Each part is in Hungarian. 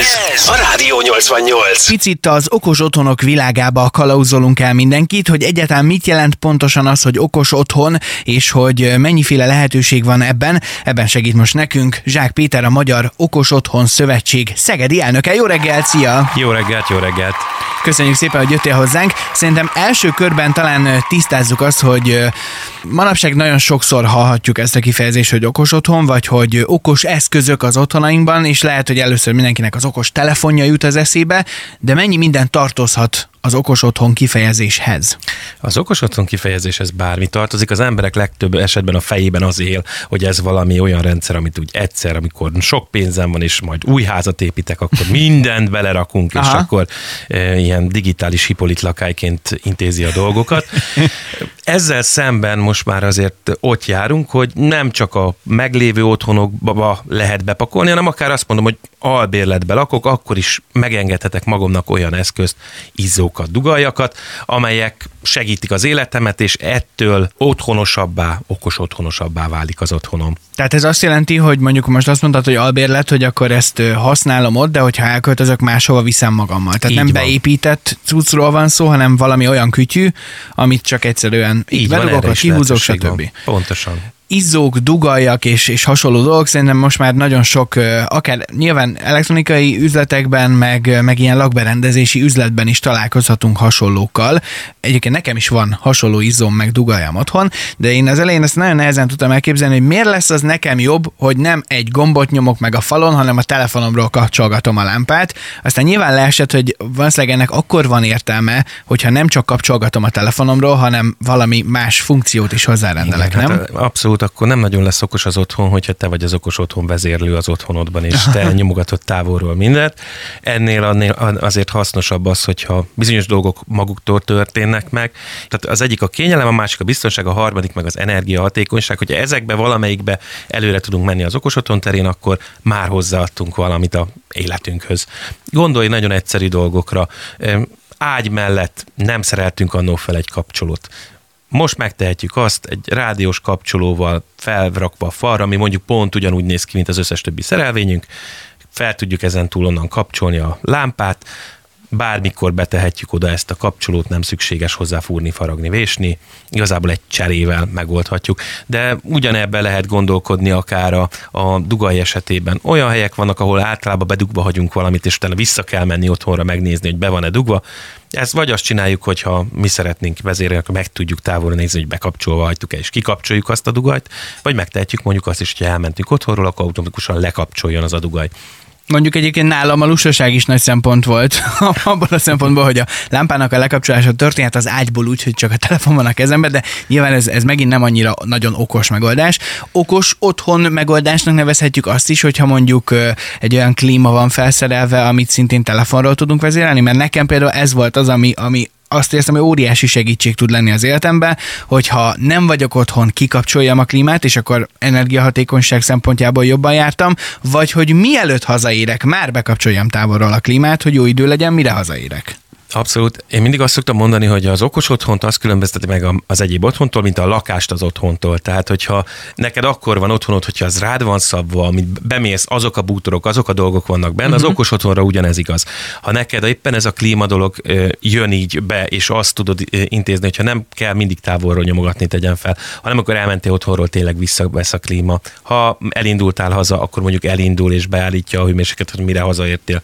Ez a Rádió 88. Picit az okos otthonok világába kalauzolunk el mindenkit, hogy egyáltalán mit jelent pontosan az, hogy okos otthon, és hogy mennyiféle lehetőség van ebben. Ebben segít most nekünk Zsák Péter, a Magyar Okos Otthon Szövetség Szegedi elnöke. Jó reggelt, szia! Jó reggelt, jó reggelt! Köszönjük szépen, hogy jöttél hozzánk. Szerintem első körben talán tisztázzuk azt, hogy manapság nagyon sokszor hallhatjuk ezt a kifejezést, hogy okos otthon, vagy hogy okos eszközök az otthonainkban, és lehet, hogy először mindenkinek az okos telefonja jut az eszébe, de mennyi minden tartozhat az okos otthon kifejezéshez? Az okos otthon kifejezéshez bármi tartozik. Az emberek legtöbb esetben a fejében az él, hogy ez valami olyan rendszer, amit úgy egyszer, amikor sok pénzem van, és majd új házat építek, akkor mindent belerakunk, Aha. és akkor e, ilyen digitális hipolit lakályként intézi a dolgokat. Ezzel szemben most már azért ott járunk, hogy nem csak a meglévő otthonokba lehet bepakolni, hanem akár azt mondom, hogy albérletbe lakok, akkor is megengedhetek magamnak olyan eszközt, izzókat, dugaljakat, amelyek segítik az életemet, és ettől otthonosabbá, okos otthonosabbá válik az otthonom. Tehát ez azt jelenti, hogy mondjuk most azt mondtad, hogy albérlet, hogy akkor ezt használom ott, de hogyha elköltözök, máshova viszem magammal. Tehát Így nem van. beépített cuccról van szó, hanem valami olyan kütyű, amit csak egyszerűen így berugok, kihúzok, stb. Pontosan izzók, dugaljak és, és hasonló dolgok, szerintem most már nagyon sok, akár nyilván elektronikai üzletekben, meg, meg ilyen lakberendezési üzletben is találkozhatunk hasonlókkal. Egyébként nekem is van hasonló izzóm, meg dugaljam otthon, de én az elején ezt nagyon nehezen tudtam elképzelni, hogy miért lesz az nekem jobb, hogy nem egy gombot nyomok meg a falon, hanem a telefonomról kapcsolgatom a lámpát. Aztán nyilván leesett, hogy valószínűleg ennek akkor van értelme, hogyha nem csak kapcsolgatom a telefonomról, hanem valami más funkciót is hozzárendelek, Igen, nem? Hát abszolút abszolút akkor nem nagyon lesz okos az otthon, hogyha te vagy az okos otthon vezérlő az otthonodban, és te nyomogatod távolról mindent. Ennél azért hasznosabb az, hogyha bizonyos dolgok maguktól történnek meg. Tehát az egyik a kényelem, a másik a biztonság, a harmadik meg az energiahatékonyság. Hogyha ezekbe valamelyikbe előre tudunk menni az okos otthon terén, akkor már hozzáadtunk valamit a életünkhöz. Gondolj nagyon egyszerű dolgokra ágy mellett nem szereltünk annó fel egy kapcsolót. Most megtehetjük azt egy rádiós kapcsolóval felrakva a falra, ami mondjuk pont ugyanúgy néz ki, mint az összes többi szerelvényünk, fel tudjuk ezen túl onnan kapcsolni a lámpát, bármikor betehetjük oda ezt a kapcsolót, nem szükséges hozzá fúrni, faragni, vésni, igazából egy cserével megoldhatjuk. De ugyanebben lehet gondolkodni akár a, a dugaj esetében. Olyan helyek vannak, ahol általában bedugva hagyunk valamit, és utána vissza kell menni otthonra megnézni, hogy be van-e dugva. Ezt vagy azt csináljuk, hogyha mi szeretnénk vezérelni, akkor meg tudjuk távolra nézni, hogy bekapcsolva hagytuk-e, és kikapcsoljuk azt a dugajt, vagy megtehetjük mondjuk azt is, hogy elmentünk otthonról, akkor automatikusan lekapcsoljon az a dugaj. Mondjuk egyébként nálam a lussaság is nagy szempont volt, abban a szempontból, hogy a lámpának a lekapcsolása történhet az ágyból úgy, hogy csak a telefon van a kezemben, de nyilván ez, ez megint nem annyira nagyon okos megoldás. Okos otthon megoldásnak nevezhetjük azt is, hogyha mondjuk egy olyan klíma van felszerelve, amit szintén telefonról tudunk vezérelni, mert nekem például ez volt az, ami, ami azt érzem, hogy óriási segítség tud lenni az életemben, hogyha nem vagyok otthon, kikapcsoljam a klímát, és akkor energiahatékonyság szempontjából jobban jártam, vagy hogy mielőtt hazaérek, már bekapcsoljam távolról a klímát, hogy jó idő legyen, mire hazaérek. Abszolút. Én mindig azt szoktam mondani, hogy az okos otthont azt különbözteti meg az egyéb otthontól, mint a lakást az otthontól. Tehát, hogyha neked akkor van otthonod, hogyha az rád van szabva, amit bemész, azok a bútorok, azok a dolgok vannak benne, az uh-huh. okos otthonra ugyanez igaz. Ha neked éppen ez a klíma dolog jön így be, és azt tudod intézni, hogyha nem kell mindig távolról nyomogatni, tegyen fel, hanem akkor elmentél otthonról, tényleg visszavesz a klíma. Ha elindultál haza, akkor mondjuk elindul és beállítja a hőmérsékletet, hogy mire hazaértél,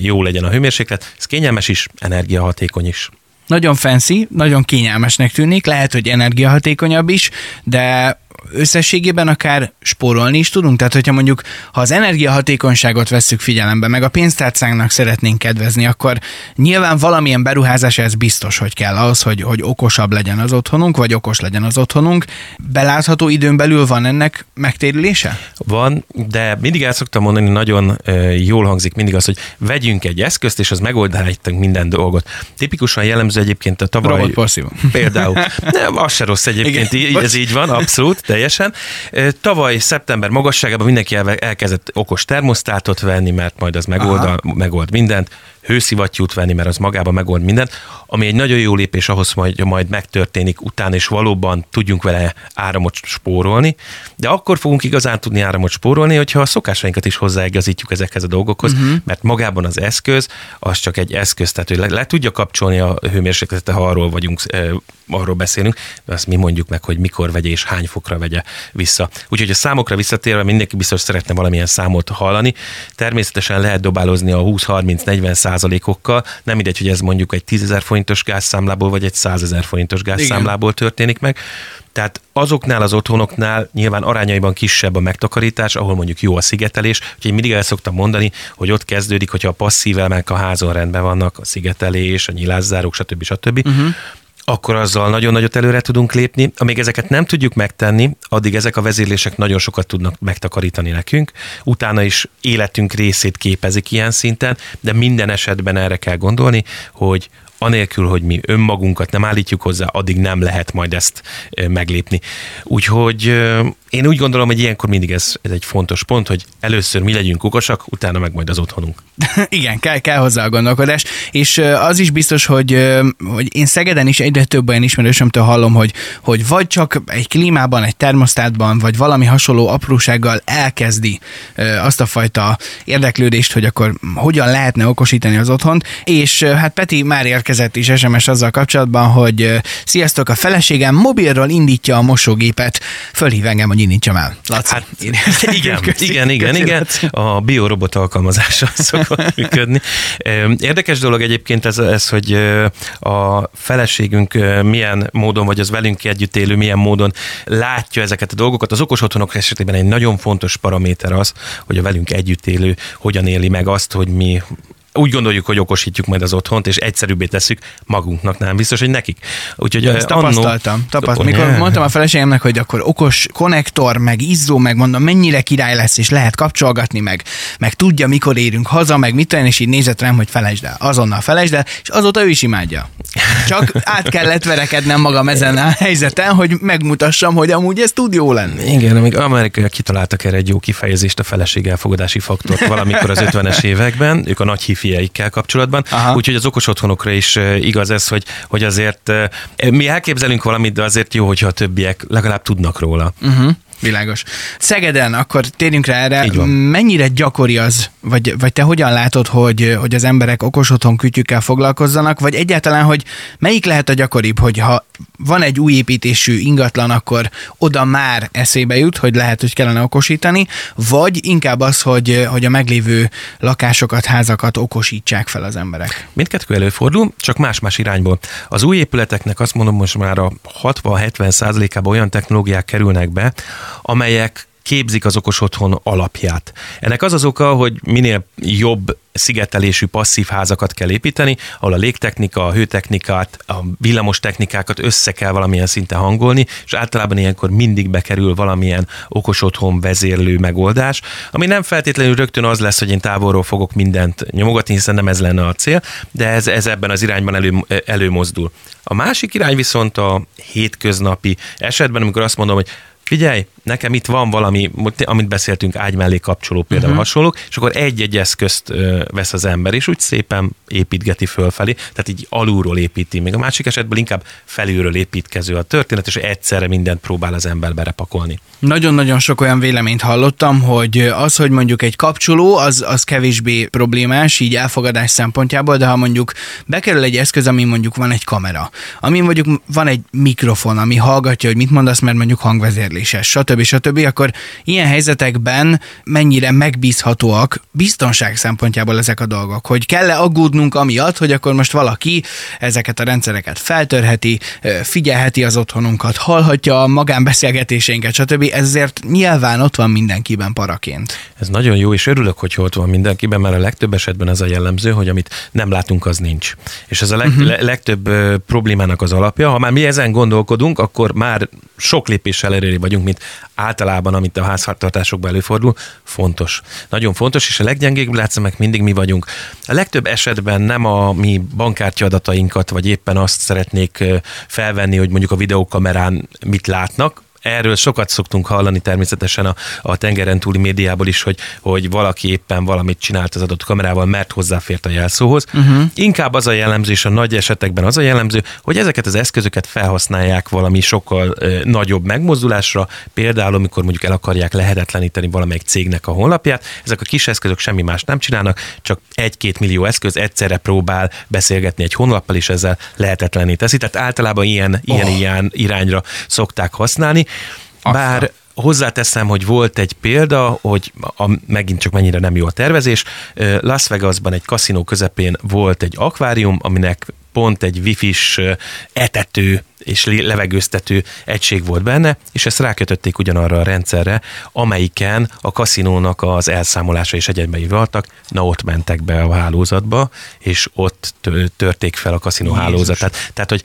jó legyen a hőmérséklet. Ez kényelmes is, energia energiahatékony is. Nagyon fancy, nagyon kényelmesnek tűnik, lehet, hogy energiahatékonyabb is, de összességében akár spórolni is tudunk? Tehát, hogyha mondjuk, ha az energiahatékonyságot vesszük figyelembe, meg a pénztárcánknak szeretnénk kedvezni, akkor nyilván valamilyen beruházás ez biztos, hogy kell ahhoz, hogy, hogy okosabb legyen az otthonunk, vagy okos legyen az otthonunk. Belátható időn belül van ennek megtérülése? Van, de mindig el szoktam mondani, nagyon jól hangzik mindig az, hogy vegyünk egy eszközt, és az megoldhatjuk minden dolgot. Tipikusan jellemző egyébként a tavaly... Például. Nem, az se rossz egyébként, Igen, így, ez így van, abszolút teljesen. Tavaly szeptember magasságában mindenki elkezdett okos termosztátot venni, mert majd az megold, megold mindent. Hőszivattyút venni, mert az magában megold mindent, ami egy nagyon jó lépés ahhoz, hogy majd megtörténik utána, és valóban tudjunk vele áramot spórolni, de akkor fogunk igazán tudni áramot spórolni, hogyha a szokásainkat is hozzáigazítjuk ezekhez a dolgokhoz, uh-huh. mert magában az eszköz, az csak egy eszköz, tehát hogy le, le tudja kapcsolni a hőmérsékletet, ha arról vagyunk, e, arról beszélünk, de azt mi mondjuk meg, hogy mikor vegye és hány fokra vegye vissza. Úgyhogy a számokra visszatérve mindenki biztos szeretne valamilyen számot hallani. Természetesen lehet dobálozni a 20-30-40 százalékokkal, nem mindegy, hogy ez mondjuk egy 10 forintos gázszámlából, vagy egy 100 ezer forintos gázszámlából Igen. történik meg. Tehát azoknál az otthonoknál nyilván arányaiban kisebb a megtakarítás, ahol mondjuk jó a szigetelés, úgyhogy mindig el szoktam mondani, hogy ott kezdődik, hogyha a passzív elemek a házon rendben vannak, a szigetelés, a nyilászárók, stb. stb. Uh-huh akkor azzal nagyon nagyot előre tudunk lépni. Amíg ezeket nem tudjuk megtenni, addig ezek a vezérlések nagyon sokat tudnak megtakarítani nekünk. Utána is életünk részét képezik ilyen szinten, de minden esetben erre kell gondolni, hogy anélkül, hogy mi önmagunkat nem állítjuk hozzá, addig nem lehet majd ezt meglépni. Úgyhogy én úgy gondolom, hogy ilyenkor mindig ez, ez egy fontos pont, hogy először mi legyünk okosak, utána meg majd az otthonunk. Igen, kell, kell hozzá a gondolkodás, és az is biztos, hogy, hogy én Szegeden is egyre több olyan ismerősömtől hallom, hogy, hogy vagy csak egy klímában, egy termosztátban, vagy valami hasonló aprósággal elkezdi azt a fajta érdeklődést, hogy akkor hogyan lehetne okosítani az otthont, és hát Peti már érkezett is SMS azzal kapcsolatban, hogy sziasztok, a feleségem mobilról indítja a mosógépet, fölhív engem, hogy indítsam el. Laci, hát, én igen, köszi, igen, igen, köszi, igen. A biorobot alkalmazása szokott működni. Érdekes dolog egyébként ez, ez, hogy a feleségünk milyen módon, vagy az velünk együtt élő milyen módon látja ezeket a dolgokat. Az okos otthonok esetében egy nagyon fontos paraméter az, hogy a velünk együtt élő hogyan éli meg azt, hogy mi úgy gondoljuk, hogy okosítjuk majd az otthont, és egyszerűbbé tesszük magunknak, nem biztos, hogy nekik. Úgyhogy ja, ezt tapasztaltam. Annó... tapasztaltam. Mikor mondtam a feleségemnek, hogy akkor okos konnektor, meg izzó, meg mondom, mennyire király lesz, és lehet kapcsolgatni, meg, meg tudja, mikor érünk haza, meg mit olyan, és így nézett rám, hogy felejtsd el. Azonnal felejtsd el, és azóta ő is imádja. Csak át kellett verekednem magam ezen a helyzeten, hogy megmutassam, hogy amúgy ez tud jó lenni. Igen, amíg amerikaiak kitaláltak erre egy jó kifejezést, a feleség elfogadási faktort valamikor az 50-es években, ők a nagy fieikkel kapcsolatban. Aha. Úgyhogy az okos otthonokra is igaz ez, hogy, hogy azért mi elképzelünk valamit, de azért jó, hogyha a többiek legalább tudnak róla. Uh-huh. Világos. Szegeden, akkor térjünk rá erre. Mennyire gyakori az, vagy, vagy te hogyan látod, hogy, hogy az emberek okos otthon kütyükkel foglalkozzanak, vagy egyáltalán, hogy melyik lehet a gyakoribb, hogy ha van egy új építésű ingatlan, akkor oda már eszébe jut, hogy lehet, hogy kellene okosítani, vagy inkább az, hogy, hogy a meglévő lakásokat, házakat okosítsák fel az emberek. Mindkettő előfordul, csak más-más irányból. Az új épületeknek azt mondom, most már a 60-70 százalékában olyan technológiák kerülnek be, amelyek képzik az okos otthon alapját. Ennek az az oka, hogy minél jobb szigetelésű passzív házakat kell építeni, ahol a légtechnika, a hőtechnikát, a villamos technikákat össze kell valamilyen szinten hangolni, és általában ilyenkor mindig bekerül valamilyen okos otthon vezérlő megoldás, ami nem feltétlenül rögtön az lesz, hogy én távolról fogok mindent nyomogatni, hiszen nem ez lenne a cél, de ez, ez ebben az irányban elő, előmozdul. A másik irány viszont a hétköznapi esetben, amikor azt mondom, hogy figyelj, nekem itt van valami, amit beszéltünk, ágy mellé kapcsoló például uh-huh. hasonlók, és akkor egy-egy eszközt vesz az ember, és úgy szépen építgeti fölfelé, tehát így alulról építi. Még a másik esetben inkább felülről építkező a történet, és egyszerre mindent próbál az ember berepakolni. Nagyon-nagyon sok olyan véleményt hallottam, hogy az, hogy mondjuk egy kapcsoló, az, az kevésbé problémás, így elfogadás szempontjából, de ha mondjuk bekerül egy eszköz, ami mondjuk van egy kamera, ami mondjuk van egy mikrofon, ami hallgatja, hogy mit mondasz, mert mondjuk hangvezérléses, stb stb. stb., akkor ilyen helyzetekben mennyire megbízhatóak biztonság szempontjából ezek a dolgok, hogy kell-e aggódnunk amiatt, hogy akkor most valaki ezeket a rendszereket feltörheti, figyelheti az otthonunkat, hallhatja a magánbeszélgetéseinket, stb. Ezért nyilván ott van mindenkiben paraként. Ez nagyon jó, és örülök, hogy ott van mindenkiben, mert a legtöbb esetben ez a jellemző, hogy amit nem látunk, az nincs. És ez a leg, uh-huh. legtöbb problémának az alapja. Ha már mi ezen gondolkodunk, akkor már sok lépéssel előre vagyunk, mint általában, amit a háztartásokban előfordul, fontos. Nagyon fontos, és a leggyengébb látszanak mindig mi vagyunk. A legtöbb esetben nem a mi bankkártya adatainkat, vagy éppen azt szeretnék felvenni, hogy mondjuk a videókamerán mit látnak, erről sokat szoktunk hallani természetesen a, a tengeren túli médiából is, hogy, hogy valaki éppen valamit csinált az adott kamerával, mert hozzáfért a jelszóhoz. Uh-huh. Inkább az a jellemző, és a nagy esetekben az a jellemző, hogy ezeket az eszközöket felhasználják valami sokkal ö, nagyobb megmozdulásra, például amikor mondjuk el akarják lehetetleníteni valamelyik cégnek a honlapját, ezek a kis eszközök semmi más nem csinálnak, csak egy-két millió eszköz egyszerre próbál beszélgetni egy honlappal, és ezzel lehetetlené teszi. Tehát általában ilyen, ilyen, oh. ilyen irányra szokták használni. Bár Hozzáteszem, hogy volt egy példa, hogy a, megint csak mennyire nem jó a tervezés. Las Vegasban egy kaszinó közepén volt egy akvárium, aminek pont egy wifi-s etető és levegőztető egység volt benne, és ezt rákötötték ugyanarra a rendszerre, amelyiken a kaszinónak az elszámolása és egyedbei voltak, na ott mentek be a hálózatba, és ott törték fel a kaszinó Jézus. hálózatát. Tehát, hogy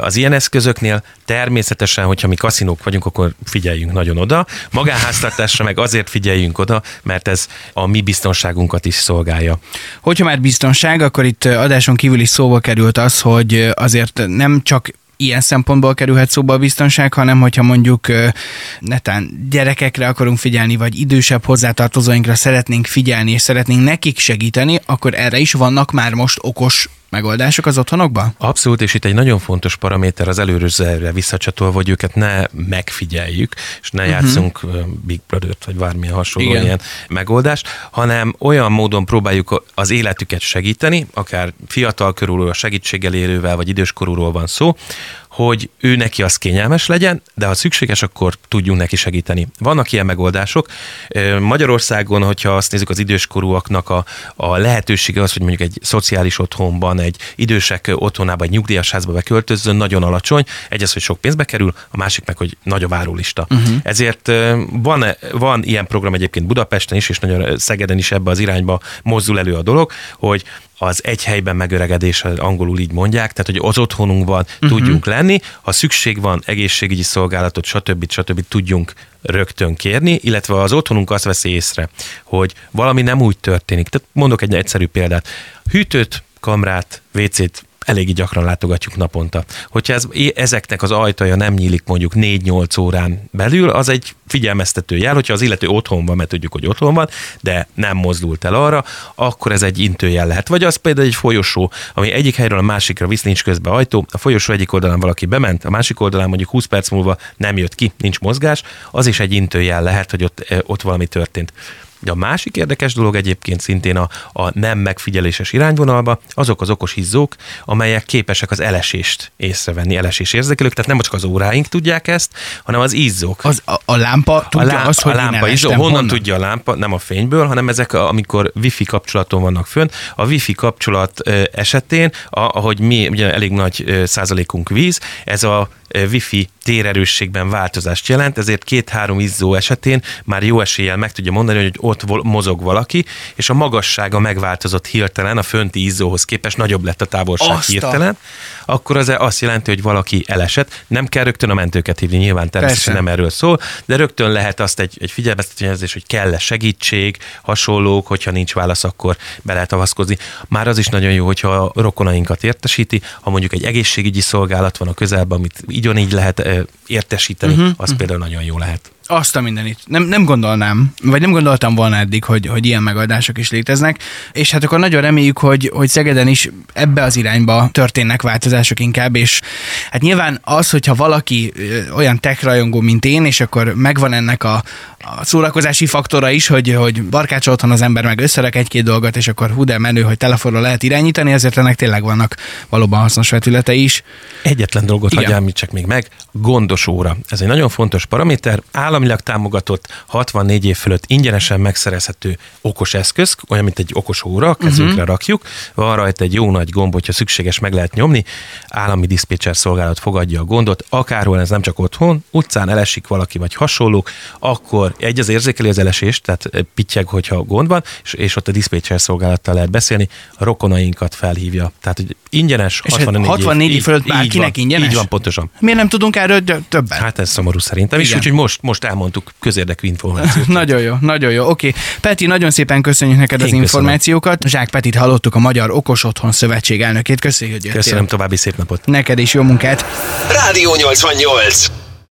az ilyen eszközöknél természetesen, hogyha mi kaszinók vagyunk, akkor figyeljünk nagyon oda. Magánháztartásra meg azért figyeljünk oda, mert ez a mi biztonságunkat is szolgálja. Hogyha már biztonság, akkor itt adáson kívül is szóba került az, hogy azért nem csak ilyen szempontból kerülhet szóba a biztonság, hanem hogyha mondjuk netán gyerekekre akarunk figyelni, vagy idősebb hozzátartozóinkra szeretnénk figyelni, és szeretnénk nekik segíteni, akkor erre is vannak már most okos megoldások az otthonokban? Abszolút, és itt egy nagyon fontos paraméter az előrözőre visszacsatolva, hogy őket ne megfigyeljük, és ne uh-huh. játszunk Big Brother-t, vagy bármilyen hasonló Igen. ilyen megoldást, hanem olyan módon próbáljuk az életüket segíteni, akár fiatal körülről, a segítséggel érővel, vagy időskorúról van szó, hogy ő neki az kényelmes legyen, de ha szükséges, akkor tudjunk neki segíteni. Vannak ilyen megoldások. Magyarországon, hogyha azt nézzük, az időskorúaknak a, a lehetősége az, hogy mondjuk egy szociális otthonban, egy idősek otthonában, egy nyugdíjas házba beköltözzön, nagyon alacsony. Egy az, hogy sok pénzbe kerül, a másik meg, hogy nagy a várólista. Uh-huh. Ezért van, van ilyen program egyébként Budapesten is, és nagyon Szegeden is ebbe az irányba mozdul elő a dolog, hogy az egy helyben megöregedés, angolul így mondják, tehát hogy az otthonunkban uh-huh. tudjunk lenni, ha szükség van egészségügyi szolgálatot, stb. stb. tudjunk rögtön kérni, illetve az otthonunk azt veszi észre, hogy valami nem úgy történik. Tehát mondok egy egyszerű példát. Hűtőt, kamrát, WC-t eléggé gyakran látogatjuk naponta. Hogyha ez, ezeknek az ajtaja nem nyílik mondjuk 4-8 órán belül, az egy figyelmeztető jel, hogyha az illető otthon van, mert tudjuk, hogy otthon van, de nem mozdult el arra, akkor ez egy intőjel lehet. Vagy az például egy folyosó, ami egyik helyről a másikra visz, nincs közben ajtó, a folyosó egyik oldalán valaki bement, a másik oldalán mondjuk 20 perc múlva nem jött ki, nincs mozgás, az is egy intőjel lehet, hogy ott, ott valami történt. De a másik érdekes dolog egyébként szintén a, a nem megfigyeléses irányvonalba, azok az okos izzók, amelyek képesek az elesést észrevenni, elesés érzékelők, tehát nem csak az óráink tudják ezt, hanem az izzók. Az, a, a lámpa tudja a lámpa, azt, hogy a lámpa izzó, honnan, honnan tudja a lámpa, nem a fényből, hanem ezek, a, amikor wifi kapcsolaton vannak fönn. A wifi kapcsolat esetén, a, ahogy mi, ugye elég nagy százalékunk víz, ez a wifi térerősségben változást jelent, ezért két-három izzó esetén már jó eséllyel meg tudja mondani, hogy ott mozog valaki, és a magassága megváltozott hirtelen, a fönti izzóhoz képest nagyobb lett a távolság Azta. hirtelen, akkor az azt jelenti, hogy valaki elesett. Nem kell rögtön a mentőket hívni, nyilván természetesen nem erről szól, de rögtön lehet azt egy, egy figyelmeztetés, hogy kell-e segítség, hasonlók, hogyha nincs válasz, akkor be lehet avaszkozni. Már az is nagyon jó, hogyha a rokonainkat értesíti, ha mondjuk egy egészségügyi szolgálat van a közelben, amit így lehet értesíteni, uh-huh, az uh-huh. például nagyon jó lehet. Azt a mindenit. Nem, nem gondolnám, vagy nem gondoltam volna eddig, hogy, hogy ilyen megoldások is léteznek, és hát akkor nagyon reméljük, hogy, hogy Szegeden is ebbe az irányba történnek változások inkább, és hát nyilván az, hogyha valaki olyan tech rajongó, mint én, és akkor megvan ennek a, a szórakozási faktora is, hogy, hogy barkács otthon az ember meg összerak egy-két dolgot, és akkor hú de menő, hogy telefonról lehet irányítani, ezért ennek tényleg vannak valóban hasznos vetülete is. Egyetlen dolgot hagyjál csak még meg, gondos óra. Ez egy nagyon fontos paraméter, államilag támogatott 64 év fölött ingyenesen megszerezhető okos eszköz, olyan, mint egy okos óra, kezünkre uh-huh. rakjuk, van rajta egy jó nagy gomb, hogyha szükséges meg lehet nyomni, állami diszpécser szolgálat fogadja a gondot, akárhol ez nem csak otthon, utcán elesik valaki vagy hasonlók, akkor egy az érzékeli az elesést, tehát pittyeg, hogyha gond van, és, és ott a diszpécser szolgálattal lehet beszélni, a rokonainkat felhívja. Tehát, hogy ingyenes, és 64, 64 év, fölött bárkinek ingyenes? Így van, pontosan. Miért nem tudunk erről többen? Hát ez szomorú szerintem is, úgyhogy most, most elmondtuk közérdekű információt. nagyon jó, nagyon jó. Oké. Okay. Peti, nagyon szépen köszönjük neked Én az információkat. Köszönöm. Zsák Petit hallottuk a Magyar Okos Otthon Szövetség elnökét. Köszönjük, hogy jöttél. Köszönöm, további szép napot. Neked is jó munkát. Rádió 88.